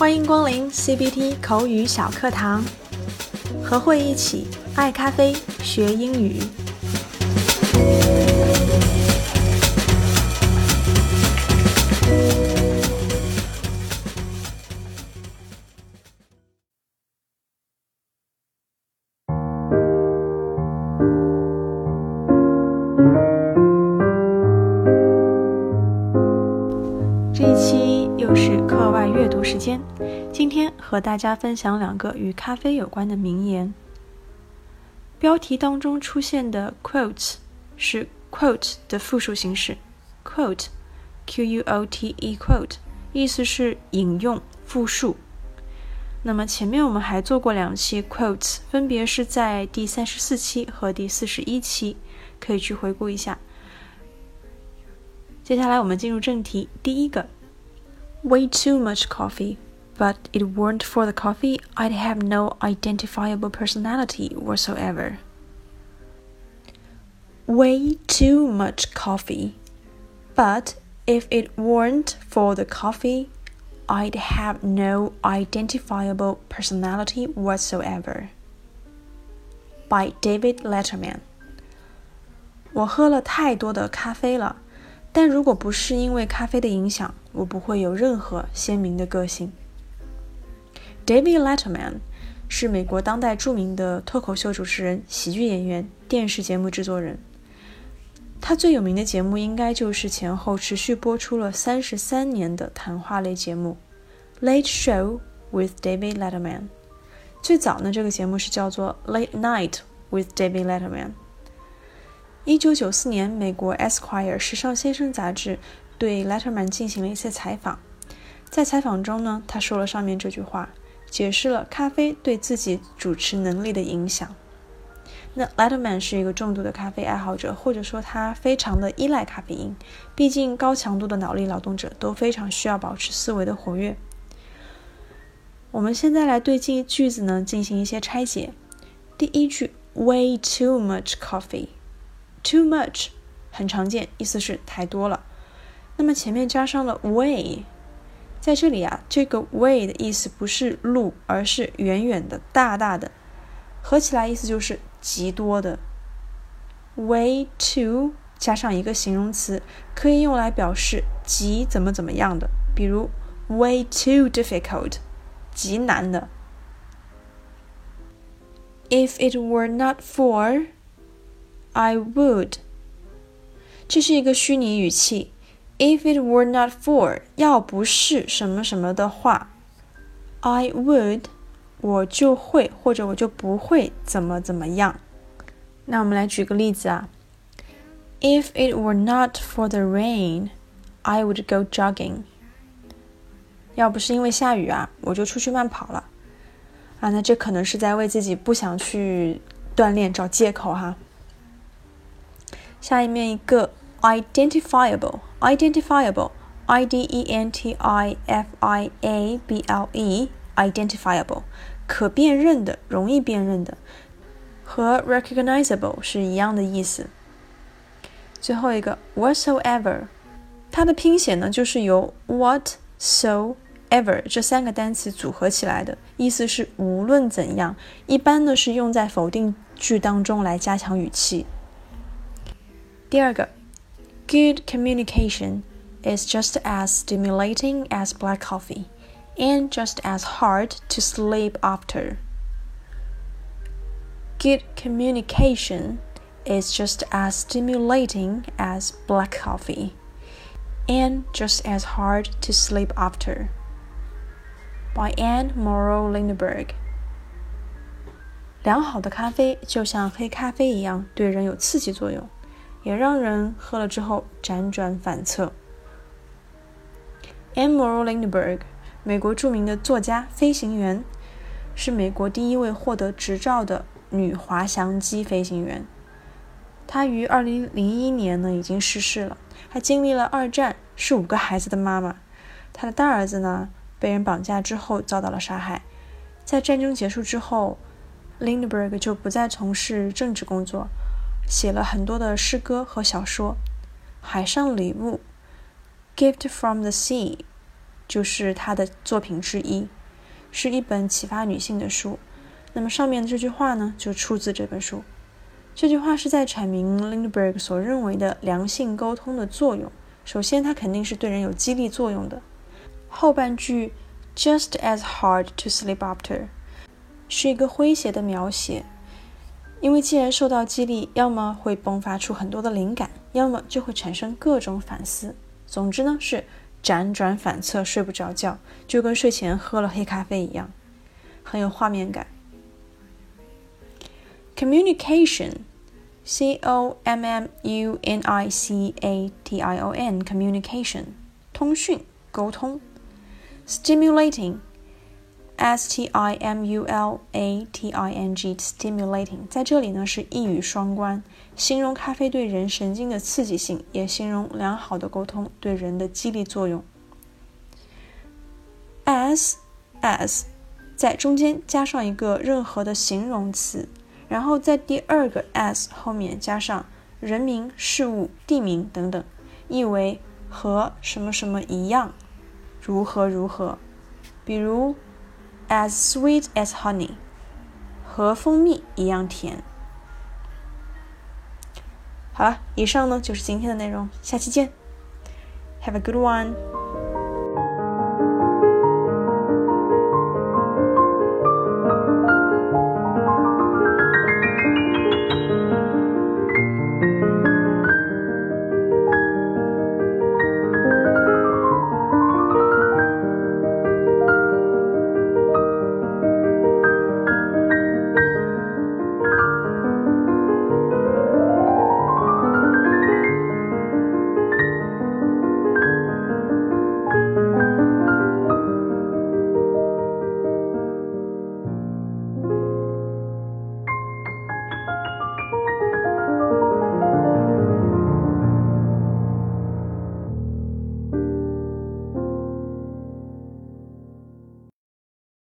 欢迎光临 CBT 口语小课堂，和慧一起爱咖啡学英语。读时间，今天和大家分享两个与咖啡有关的名言。标题当中出现的 quotes 是 quote 的复数形式，quote，q u o t e quote，意思是引用、复述。那么前面我们还做过两期 quotes，分别是在第三十四期和第四十一期，可以去回顾一下。接下来我们进入正题，第一个 ，way too much coffee。But it weren't for the coffee, I'd have no identifiable personality whatsoever. Way too much coffee. But if it weren't for the coffee, I'd have no identifiable personality whatsoever. By David Letterman. 我喝了太多的咖啡了。但如果不是因为咖啡的影响， 我不会有任何鲜明的个性。David Letterman 是美国当代著名的脱口秀主持人、喜剧演员、电视节目制作人。他最有名的节目应该就是前后持续播出了三十三年的谈话类节目《Late Show with David Letterman》。最早呢，这个节目是叫做《Late Night with David Letterman》。一九九四年，美国《Esquire》时尚先生杂志对 Letterman 进行了一些采访。在采访中呢，他说了上面这句话，解释了咖啡对自己主持能力的影响。那 Letterman 是一个重度的咖啡爱好者，或者说他非常的依赖咖啡因。毕竟高强度的脑力劳动者都非常需要保持思维的活跃。我们现在来对句句子呢进行一些拆解。第一句，Way too much coffee。Too much 很常见，意思是太多了。那么前面加上了 way，在这里啊，这个 way 的意思不是路，而是远远的、大大的，合起来意思就是极多的。Way too 加上一个形容词，可以用来表示极怎么怎么样的，比如 way too difficult，极难的。If it were not for I would，这是一个虚拟语气。If it were not for，要不是什么什么的话，I would，我就会或者我就不会怎么怎么样。那我们来举个例子啊。If it were not for the rain，I would go jogging。要不是因为下雨啊，我就出去慢跑了。啊，那这可能是在为自己不想去锻炼找借口哈。下一面一个 identifiable Identifiable, I-D-E-N-T-I-F-I-A-B-L-E, identifiable，可辨认的，容易辨认的，和 recognizable 是一样的意思。最后一个 whatsoever，它的拼写呢就是由 what so ever 这三个单词组合起来的，意思是无论怎样，一般呢是用在否定句当中来加强语气。第二个 ，Good communication is just as stimulating as black coffee, and just as hard to sleep after. Good communication is just as stimulating as black coffee, and just as hard to sleep after. By Anne Morrow Lindbergh. 良好的咖啡就像黑咖啡一样，对人有刺激作用。 也让人喝了之后辗转反侧。Anne Morrow Lindbergh，美国著名的作家、飞行员，是美国第一位获得执照的女滑翔机飞行员。她于二零零一年呢已经逝世了。她经历了二战，是五个孩子的妈妈。她的大儿子呢被人绑架之后遭到了杀害。在战争结束之后，Lindbergh 就不再从事政治工作。写了很多的诗歌和小说，《海上礼物》（Gift from the Sea） 就是他的作品之一，是一本启发女性的书。那么上面的这句话呢，就出自这本书。这句话是在阐明 Lindbergh 所认为的良性沟通的作用。首先，它肯定是对人有激励作用的。后半句 “just as hard to sleep after” 是一个诙谐的描写，因为既然受到激励，要么会迸发出很多的灵感，要么就会产生各种反思。总之呢，是辗转反侧，睡不着觉，就跟睡前喝了黑咖啡一样，很有画面感。Communication, C O M M U N I C A T I O N, communication，通讯、沟通。Stimulating, S T I M U L A T I N G, stimulating，在这里呢是一语双关，形容咖啡对人神经的刺激性，也形容良好的沟通对人的激励作用。S，S，在中间加上一个任何的形容词。然后在第二个 S 后面加上人名、事物、地名等等，意为和什么什么一样，如何如何。比如 as sweet as honey，和蜂蜜一样甜。好了，以上呢就是今天的内容，下期见，Have a good one。